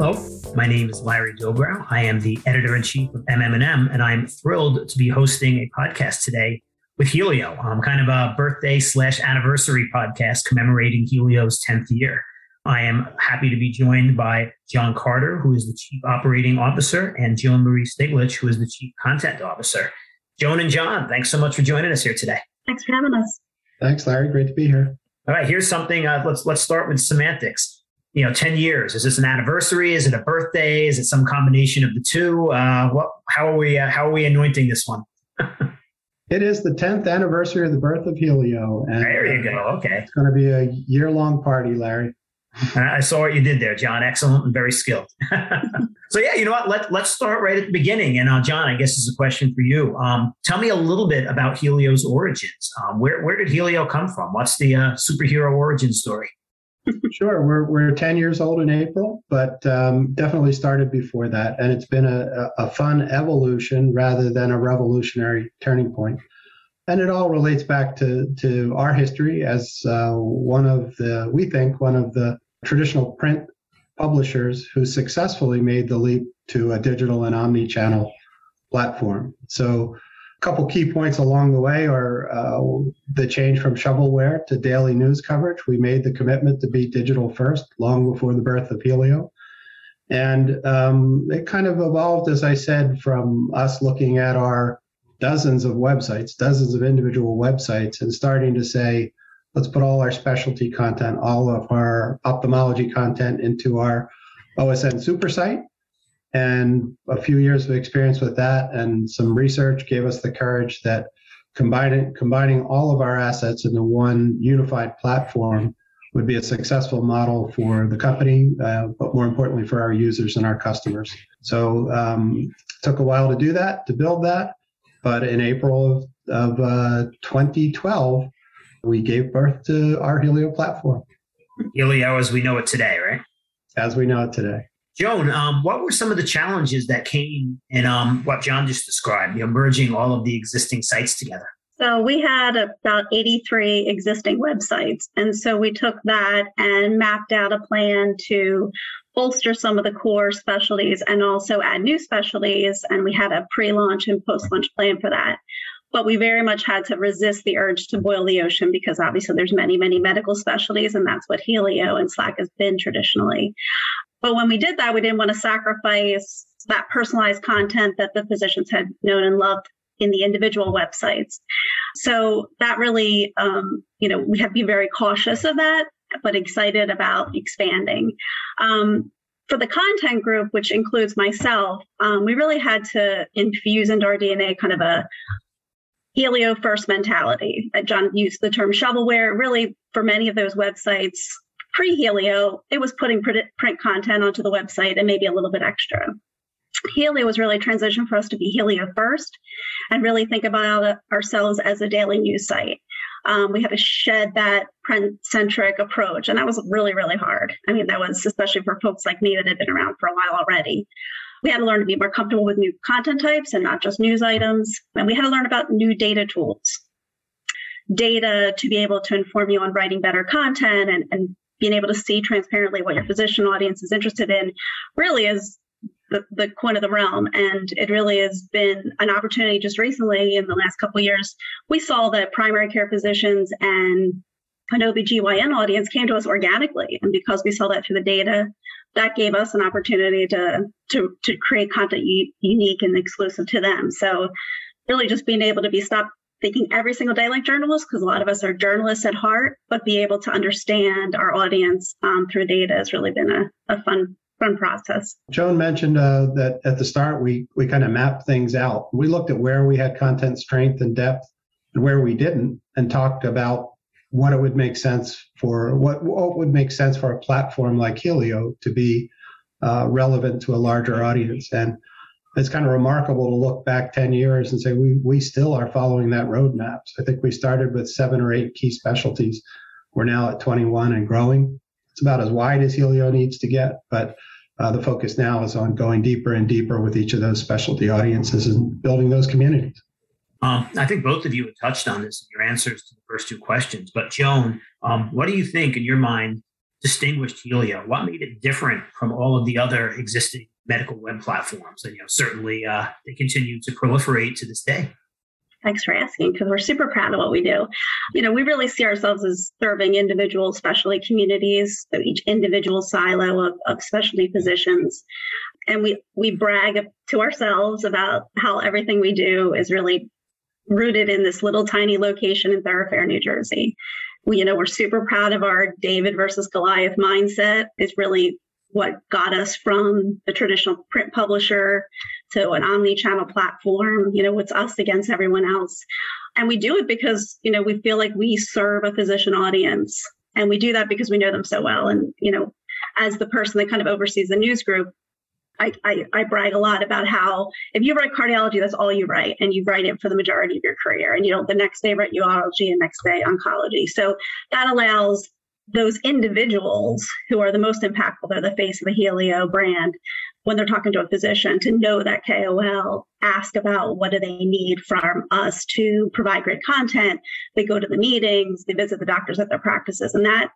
Hello, my name is Larry Dobrow. I am the editor in chief of MM&M, and I'm thrilled to be hosting a podcast today with Healio, um, kind of a birthday slash anniversary podcast commemorating Healio's 10th year. I am happy to be joined by John Carter, who is the Chief Operating Officer, and Joan Marie Stiglich, who is the Chief Content Officer. Joan and John, thanks so much for joining us here today. Thanks for having us. Thanks, Larry. Great to be here. All right, here's something. Uh, let's let's start with semantics. You know, ten years. Is this an anniversary? Is it a birthday? Is it some combination of the two? Uh, what? How are we? Uh, how are we anointing this one? it is the tenth anniversary of the birth of Healio. And there you go. Okay, it's going to be a year-long party, Larry. I saw what you did there, John. Excellent and very skilled. so yeah, you know what? Let let's start right at the beginning. And uh, John, I guess this is a question for you. Um, tell me a little bit about Healio's origins. Um, where where did Healio come from? What's the uh, superhero origin story? Sure, we're we're ten years old in April, but um, definitely started before that, and it's been a, a fun evolution rather than a revolutionary turning point and it all relates back to to our history as uh, one of the we think one of the traditional print publishers who successfully made the leap to a digital and omni-channel platform. So a couple key points along the way are uh, the change from shovelware to daily news coverage. We made the commitment to be digital first, long before the birth of Healio. And um, it kind of evolved, as I said, from us looking at our dozens of websites, dozens of individual websites, and starting to say, let's put all our specialty content, all of our ophthalmology content into our OSN super site. And a few years of experience with that and some research gave us the courage that combining combining all of our assets into one unified platform would be a successful model for the company, uh, but more importantly for our users and our customers. So um, it took a while to do that, to build that. But in April of, of uh, 2012, we gave birth to our Healio platform. Healio as we know it today, right? As we know it today. Joan, um, what were some of the challenges that came in um, what John just described, you know, merging all of the existing sites together? So we had about 83 existing websites. And so we took that and mapped out a plan to bolster some of the core specialties and also add new specialties. And we had a pre launch and post launch plan for that but we very much had to resist the urge to boil the ocean because obviously there's many many medical specialties and that's what Healio and slack has been traditionally but when we did that we didn't want to sacrifice that personalized content that the physicians had known and loved in the individual websites so that really um, you know we have to be very cautious of that but excited about expanding um, for the content group, which includes myself, um, we really had to infuse into our DNA kind of a Healio first mentality. John used the term shovelware. Really, for many of those websites pre Healio, it was putting print content onto the website and maybe a little bit extra. Healio was really a transition for us to be Healio first and really think about ourselves as a daily news site. Um, we had to shed that print centric approach, and that was really, really hard. I mean, that was especially for folks like me that had been around for a while already we had to learn to be more comfortable with new content types and not just news items. And we had to learn about new data tools, data to be able to inform you on writing better content and, and being able to see transparently what your mm-hmm. physician audience is interested in really is the, the coin of the realm. And it really has been an opportunity just recently in the last couple years. We saw that primary care physicians and an OBGYN audience came to us organically. And because we saw that through the data, that gave us an opportunity to to to create content u- unique and exclusive to them. So really just being able to be stopped thinking every single day like journalists, because a lot of us are journalists at heart, but be able to understand our audience um, through data has really been a, a fun fun process. Joan mentioned uh, that at the start we we kind of mapped things out. We looked at where we had content strength and depth and where we didn't, and talked about what it would make sense for what, what would make sense for a platform like Healio to be uh, relevant to a larger audience. And it's kind of remarkable to look back 10 years and say we, we still are following that roadmap. So I think we started with seven or eight key specialties. We're now at 21 and growing. It's about as wide as Healio needs to get, but uh, the focus now is on going deeper and deeper with each of those specialty audiences and building those communities. Um, I think both of you have touched on this in your answers to the first two questions. But Joan, um, what do you think in your mind distinguished Healio? What made it different from all of the other existing medical web platforms? And you know, certainly uh, they continue to proliferate to this day. Thanks for asking because we're super proud of what we do. You know, we really see ourselves as serving individual specialty communities, so each individual silo of, of specialty positions. And we, we brag to ourselves about how everything we do is really rooted in this little tiny location in Thorofare, New Jersey. We, you know, we're super proud of our David versus Goliath mindset. Is really what got us from the traditional print publisher to an omni-channel platform. You know, it's us against everyone else. And we do it because, you know, we feel like we serve a physician audience. And we do that because we know them so well. And, you know, as the person that kind of oversees the news group, I, I, I, brag a lot about how if you write cardiology, that's all you write, and you write it for the majority of your career. And you know, the next day write urology, and next day oncology. So that allows those individuals who are the most impactful, they're the face of the Healio brand, when they're talking to a physician to know that KOL, ask about what do they need from us to provide great content. They go to the meetings, they visit the doctors at their practices, and that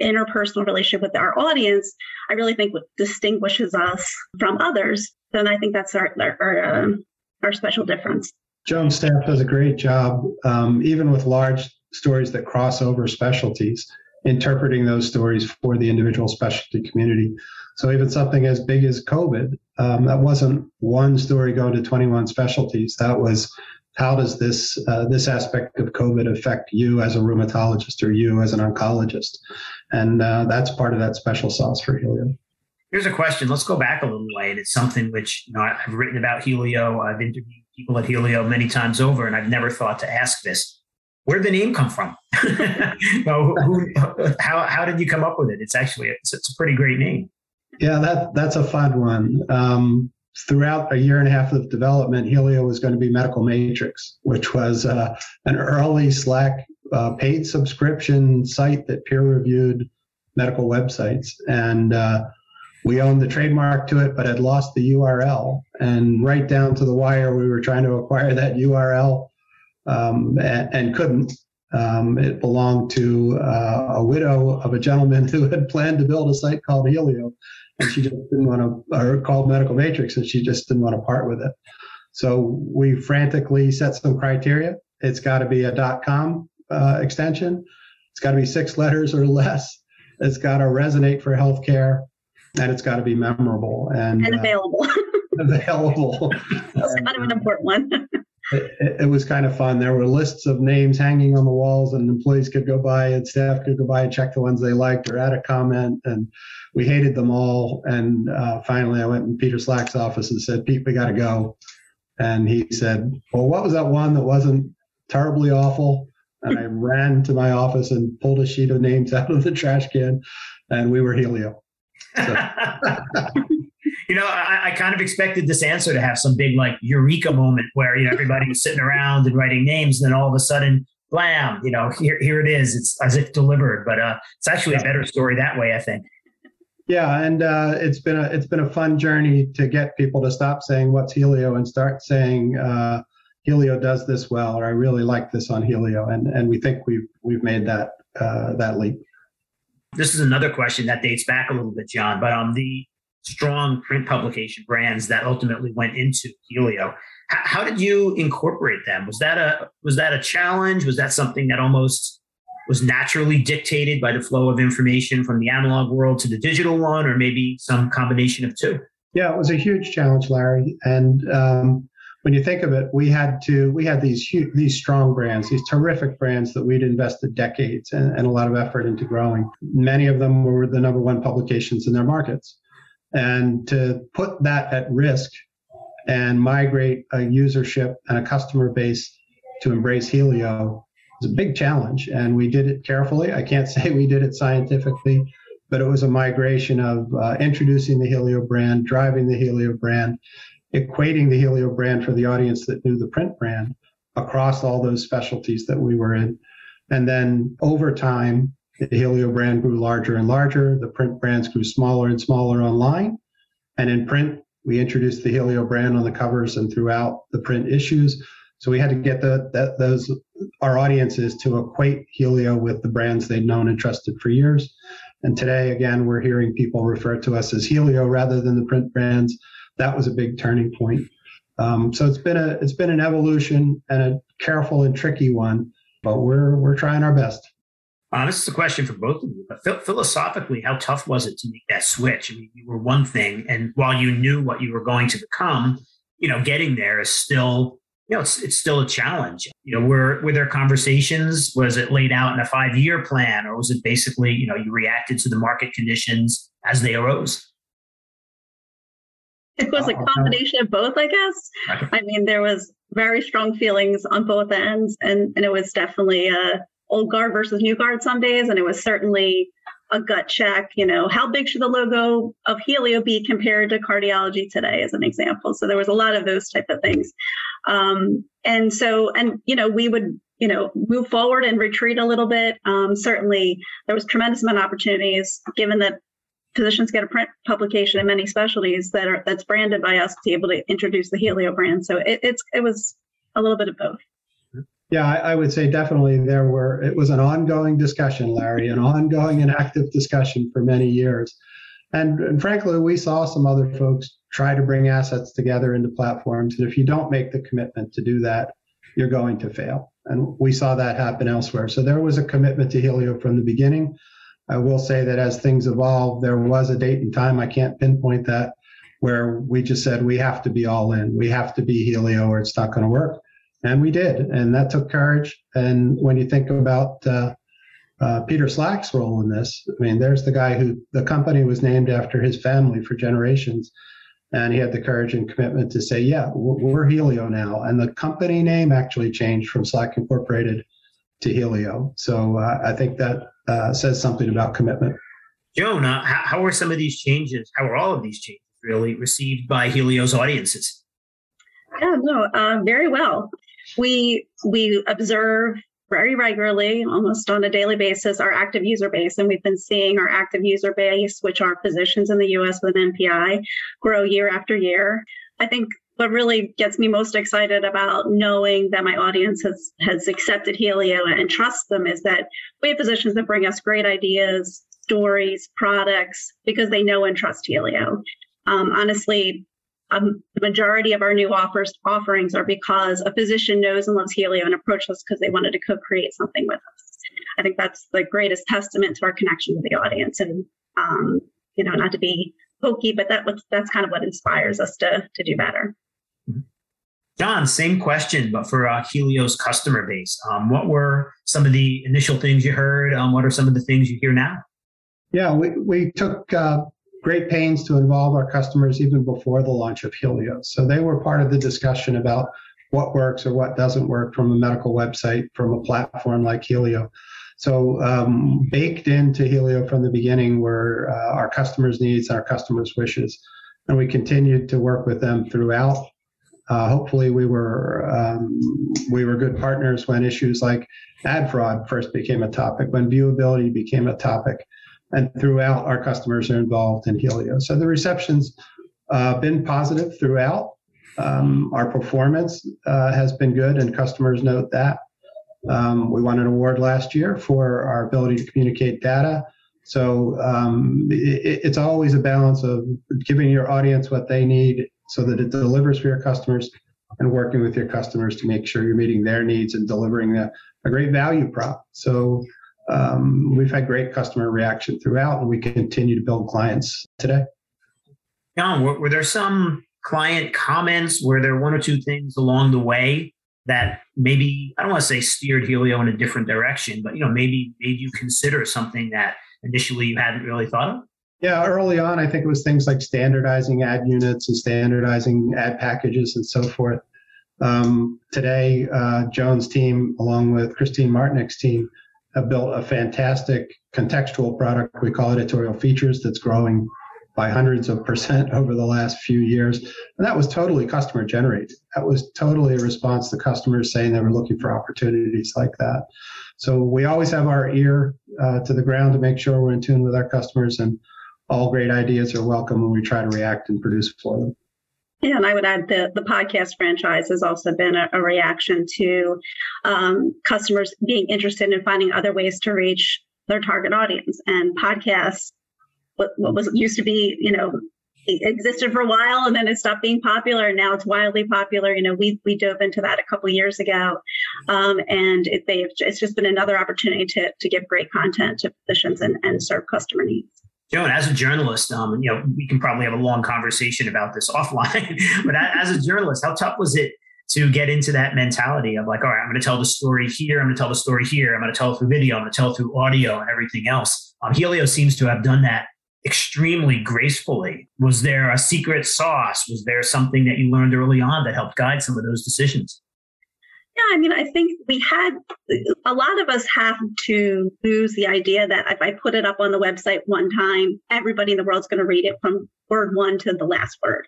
interpersonal relationship with our audience, I really think what distinguishes us from others. And I think that's our our, um, our special difference. Joan's staff does a great job, um, even with large stories that cross over specialties, interpreting those stories for the individual specialty community. So even something as big as COVID, um, that wasn't one story going to 21 specialties. That was how does this uh, this aspect of COVID affect you as a rheumatologist or you as an oncologist, and uh, that's part of that special sauce for Healio. Here's a question. Let's go back a little way, and it's something which you know I've written about Healio. I've interviewed people at Healio many times over, and I've never thought to ask this. Where did the name come from? no, who, how how did you come up with it? It's actually it's, it's a pretty great name. Yeah, that that's a fun one. Um, throughout a year and a half of development, Healio was going to be Medical Matrix, which was uh, an early Slack uh, paid subscription site that peer reviewed medical websites. And uh, we owned the trademark to it, but had lost the URL. And right down to the wire, we were trying to acquire that URL um, and, and, couldn't. Um, it belonged to uh, a widow of a gentleman who had planned to build a site called Healio and she just didn't want to, or called Medical Matrix, and she just didn't want to part with it. So we frantically set some criteria. It's got to be a .com uh, extension. It's got to be six letters or less. It's got to resonate for healthcare, and it's got to be memorable and, and available. Uh, available. That's kind of an important one. It, it, was kind of fun. There were lists of names hanging on the walls, and employees could go by and staff could go by and check the ones they liked or add a comment. And we hated them all. And uh, finally, I went in Peter Slack's office and said, "Pete, we got to go." And he said, "Well, what was that one that wasn't terribly awful?" And I ran to my office and pulled a sheet of names out of the trash can, and we were Healio. So. you know, I, I, kind of expected this answer to have some big like eureka moment where you know everybody was sitting around and writing names, and then all of a sudden, blam! You know, here here it is. It's as if delivered, but uh, it's actually a better story that way, I think. Yeah, and uh, it's been a it's been a fun journey to get people to stop saying what's Healio and start saying uh, Healio does this well, or I really like this on Healio, and and we think we've we've made that uh, that leap. This is another question that dates back a little bit, John, but um, the strong print publication brands that ultimately went into Healio. H- how did you incorporate them? Was that a was that a challenge? Was that something that almost was naturally dictated by the flow of information from the analog world to the digital one, or maybe some combination of two? Yeah, it was a huge challenge, Larry. And um, when you think of it, we had to we had these huge, these strong brands, these terrific brands that we'd invested decades and, and a lot of effort into growing. Many of them were the number one publications in their markets. And to put that at risk and migrate a usership and a customer base to embrace Healio was a big challenge. And we did it carefully. I can't say we did it scientifically, but it was a migration of uh, introducing the Healio brand, driving the Healio brand, equating the Healio brand for the audience that knew the print brand across all those specialties that we were in. And then over time, the Healio brand grew larger and larger. The print brands grew smaller and smaller online. And in print, we introduced the Healio brand on the covers and throughout the print issues. So we had to get the, those our audiences to equate Healio with the brands they'd known and trusted for years. And today, again, we're hearing people refer to us as Healio rather than the print brands. That was a big turning point. Um, so it's been a it's been an evolution and a careful and tricky one, but we're we're trying our best. Uh, this is a question for both of you. But philosophically, how tough was it to make that switch? I mean, you were one thing, and while you knew what you were going to become, you know, getting there is still, you know, it's, it's still a challenge. You know, were were there conversations? Was it laid out in a five year plan, or was it basically, you know, you reacted to the market conditions as they arose? It was a combination of both, I guess. I mean, there was very strong feelings on both ends, and and it was definitely a old guard versus new guard some days, and it was certainly a gut check. You know, how big should the logo of Healio be compared to cardiology today, as an example? So there was a lot of those type of things, um, and so and you know we would you know move forward and retreat a little bit. Um, certainly, there was tremendous amount of opportunities given that physicians get a print publication in many specialties that are that's branded by us to be able to introduce the Healio brand. So it, it's it was a little bit of both. Yeah, I, I, would say definitely there were, it was an ongoing discussion, Larry, an ongoing and active discussion for many years. And, and frankly, we saw some other folks try to bring assets together into platforms. And if you don't make the commitment to do that, you're going to fail. And we saw that happen elsewhere. So there was a commitment to Healio from the beginning. I will say that as things evolved, there was a date and time, I can't pinpoint that, where we just said we have to be all in. We have to be Healio or it's not going to work. And we did, and that took courage. And when you think about uh, uh, Peter Slack's role in this, I mean, there's the guy who the company was named after his family for generations. And he had the courage and commitment to say, yeah, we're, we're Healio now. And the company name actually changed from Slack Incorporated to Healio. So uh, I think that uh, says something about commitment. Joan, uh, how, how were some of these changes, how are all of these changes really received by Healio's audiences? Yeah, no, uh, very well we we observe very regularly, almost on a daily basis, our active user base. And we've been seeing our active user base, which are physicians in the US with NPI, grow year after year. I think what really gets me most excited about knowing that my audience has, has accepted Healio and trusts them is that we have physicians that bring us great ideas, stories, products, because they know and trust Healio. Um, honestly, um, the majority of our new offers offerings are because a physician knows and loves Healio and approached us because they wanted to co-create something with us. I think that's the greatest testament to our connection with the audience, and um, you know, not to be pokey, but that that's kind of what inspires us to to do better. John, same question, but for uh, Healio's customer base. Um, what were some of the initial things you heard? Um, what are some of the things you hear now? Yeah, we, we took uh, great pains to involve our customers even before the launch of Healio. So they were part of the discussion about what works or what doesn't work from a medical website, from a platform like Healio. So um, baked into Healio from the beginning were uh, our customers' needs, our customers' wishes, and we continued to work with them throughout. Uh, hopefully, we were um, we were good partners when issues like ad fraud first became a topic, when viewability became a topic, and throughout our customers are involved in Healio. So the reception's uh, been positive throughout. Um, our performance uh, has been good, and customers note that. Um, we won an award last year for our ability to communicate data. So um, it, it's always a balance of giving your audience what they need so that it delivers for your customers and working with your customers to make sure you're meeting their needs and delivering a, a great value prop. So um, we've had great customer reaction throughout, and we continue to build clients today. John, were, were there some client comments? Were there one or two things along the way that maybe I don't want to say steered Healio in a different direction, but you know maybe made you consider something that initially you hadn't really thought of? Yeah, early on, I think it was things like standardizing ad units and standardizing ad packages and so forth. Um, today, uh, Joan's team, along with Christine Martinick's team, have built a fantastic contextual product. We call editorial features that's growing by hundreds of percent over the last few years. And that was totally customer generated. That was totally a response to customers saying they were looking for opportunities like that. So we always have our ear uh, to the ground to make sure we're in tune with our customers and all great ideas are welcome when we try to react and produce for them. Yeah, and I would add the the podcast franchise has also been a, a reaction to um, customers being interested in finding other ways to reach their target audience. And podcasts, what, what was used to be, you know, existed for a while and then it stopped being popular and now it's wildly popular you know we we dove into that a couple years ago um, and it, they've it's just been another opportunity to to give great content to physicians and, and serve customer needs Joan, as a journalist, um, you know, we can probably have a long conversation about this offline, but as a journalist, how tough was it to get into that mentality of like, all right, I'm going to tell the story here. I'm going to tell the story here. I'm going to tell it through video. I'm going to tell it through audio and everything else. Um, Healio seems to have done that extremely gracefully. Was there a secret sauce? Was there something that you learned early on that helped guide some of those decisions? Yeah, I mean, I think we had a lot of us have to lose the idea that if I put it up on the website one time, everybody in the world's going to read it from word one to the last word.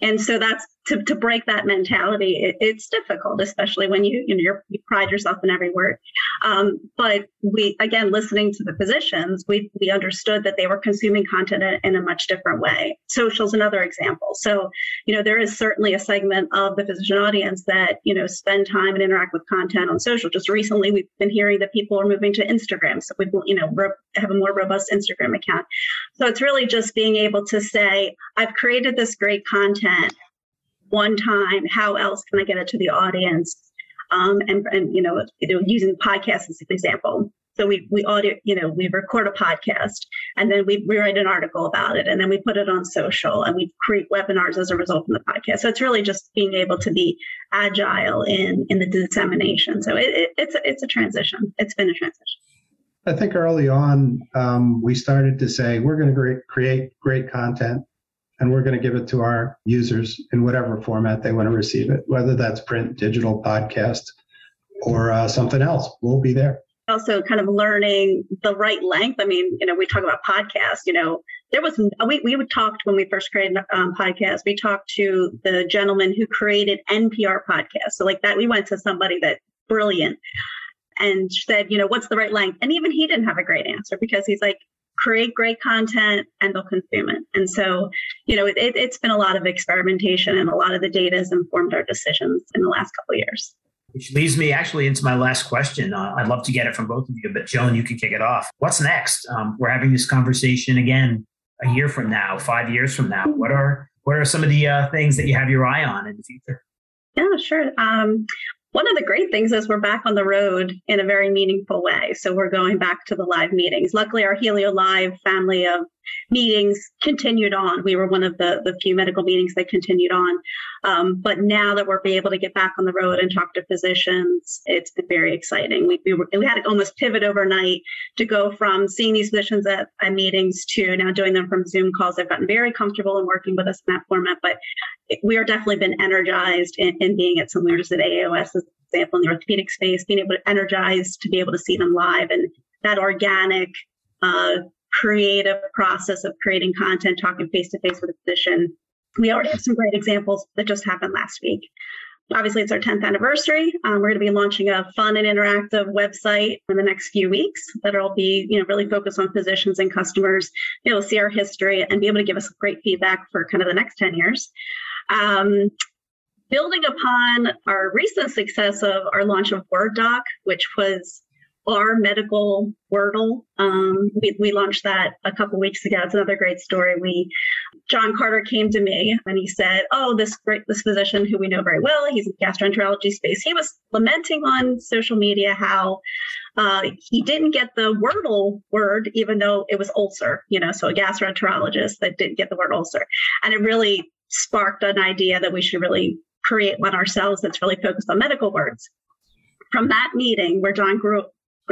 And so that's to, to break that mentality. It, it's difficult, especially when you, you, know, you pride yourself in every word. Um, but we, again, listening to the physicians, we, we understood that they were consuming content in, in a much different way. Social's another example. So, you know, there is certainly a segment of the physician audience that, you know, spend time and interact with content on social. Just recently, we've been hearing that people are moving to Instagram. So we, you know, have a more robust Instagram account. So it's really just being able to say, I've created this great content one time. How else can I get it to the audience? Um, and, and, you know, using podcasts as an example. So we, we audio, you know, we record a podcast and then we, we write an article about it and then we put it on social and we create webinars as a result of the podcast. So it's really just being able to be agile in, in the dissemination. So it, it, it's, a, it's a transition. It's been a transition. I think early on, um, we started to say we're going to create great content and we're going to give it to our users in whatever format they want to receive it, whether that's print, digital, podcast, or uh, something else. We'll be there. Also, kind of learning the right length. I mean, you know, we talk about podcasts. You know, there was we we would talked when we first created um, podcast. We talked to the gentleman who created NPR podcast. So like that, we went to somebody that brilliant and said, you know, what's the right length? And even he didn't have a great answer because he's like, create great content and they'll consume it. And so, you know, it, has been a lot of experimentation and a lot of the data has informed our decisions in the last couple years. Which leads me actually into my last question. Uh, I'd love to get it from both of you, but Joan, you can kick it off. What's next? Um, we're having this conversation again a year from now, five years from now. What are what are some of the uh, things that you have your eye on in the future? Yeah, sure. Um, one of the great things is we're back on the road in a very meaningful way. So we're going back to the live meetings. Luckily, our Healio Live family of meetings continued on. We were one of the, the few medical meetings that continued on. Um, but now that we're able to get back on the road and talk to physicians, it's been very exciting. We, we, were, we had to almost pivot overnight to go from seeing these physicians at, at meetings to now doing them from Zoom calls. They've gotten very comfortable in working with us in that format, but we are definitely been energized in, in being at some leaders at AAOS, as an example, in the orthopedic space, being able to energize to be able to see them live and that organic uh, creative process of creating content, talking face to face with a physician. We already have some great examples that just happened last week. Obviously, it's our 10th anniversary. Um, we're going to be launching a fun and interactive website in the next few weeks that'll be, you know, really focused on physicians and customers, be able to see our history and be able to give us great feedback for kind of the next 10 years. Um, building upon our recent success of our launch of Word Doc, which was our medical Wordle. Um, we, we launched that a couple weeks ago. It's another great story. We John Carter came to me and he said, "Oh, this great this physician who we know very well. He's in gastroenterology space. He was lamenting on social media how uh, he didn't get the Wordle word, even though it was ulcer. You know, so a gastroenterologist that didn't get the word ulcer, and it really sparked an idea that we should really create one ourselves that's really focused on medical words." From that meeting, where John grew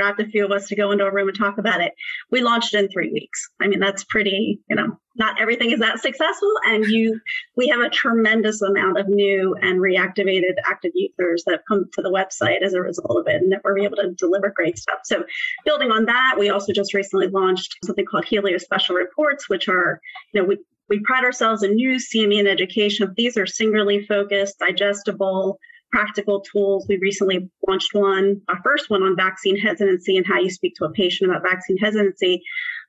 grabbed a few of us to go into a room and talk about it. We launched in three weeks. I mean, that's pretty, you know, not everything is that successful. And you, we have a tremendous amount of new and reactivated active users that come to the website as a result of it and that we're able to deliver great stuff. So building on that, we also just recently launched something called Healio Special Reports, which are, you know, we, we pride ourselves in news, CME, and education. These are singularly focused, digestible, practical tools. We recently launched one, our first one on vaccine hesitancy and how you speak to a patient about vaccine hesitancy.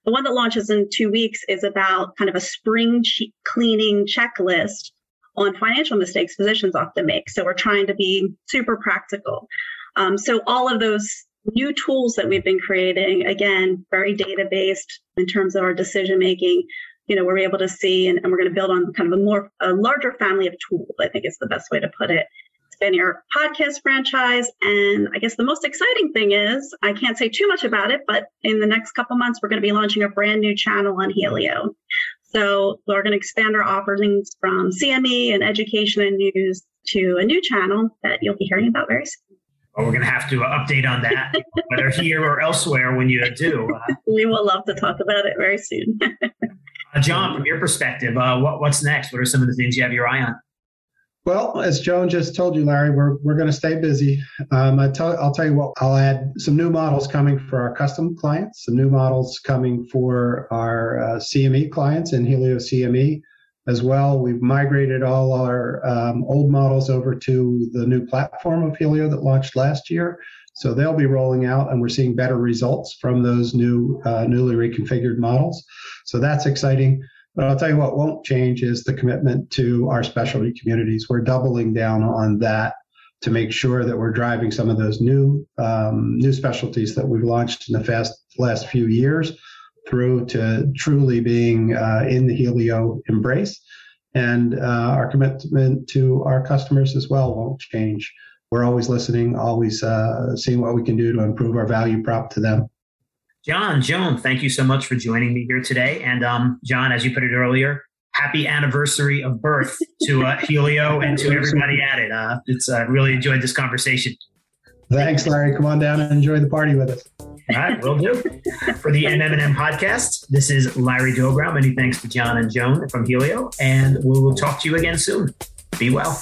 The one that launches in two weeks is about kind of a spring cleaning checklist on financial mistakes physicians often make. So we're trying to be super practical. Um, so all of those new tools that we've been creating, again, very data based in terms of our decision making. You know, we're able to see, and, and we're going to build on kind of a more, a larger family of tools, I think is the best way to put it. Been your podcast franchise. And I guess the most exciting thing is, I can't say too much about it, but in the next couple months, we're going to be launching a brand new channel on Healio. So we're going to expand our offerings from CME and education and news to a new channel that you'll be hearing about very soon. Well, we're going to have to update on that, whether here or elsewhere when you do. Uh, we will love to talk about it very soon. uh, John, from your perspective, uh, what, what's next? What are some of the things you have your eye on? Well, as Joan just told you, Larry, we're, we're going to stay busy. Um, I tell, I'll tell you what, I'll add some new models coming for our custom clients, some new models coming for our uh, CME clients in Healio CME as well. We've migrated all our um, old models over to the new platform of Healio that launched last year. So they'll be rolling out, and we're seeing better results from those new, uh, newly reconfigured models. So that's exciting. But I'll tell you what won't change is the commitment to our specialty communities. We're doubling down on that to make sure that we're driving some of those new um, new specialties that we've launched in the fast, last few years through to truly being uh, in the Healio embrace. And uh, our commitment to our customers as well won't change. We're always listening, always uh, seeing what we can do to improve our value prop to them. John, Joan, thank you so much for joining me here today. And um, John, as you put it earlier, happy anniversary of birth to uh, Healio and to everybody at it. Uh, it's uh, really enjoyed this conversation. Thanks, Larry. Come on down and enjoy the party with us. All right, will do. For the MM&M podcast, this is Larry Dobrow. Many thanks to John and Joan from Healio, and we will talk to you again soon. Be well.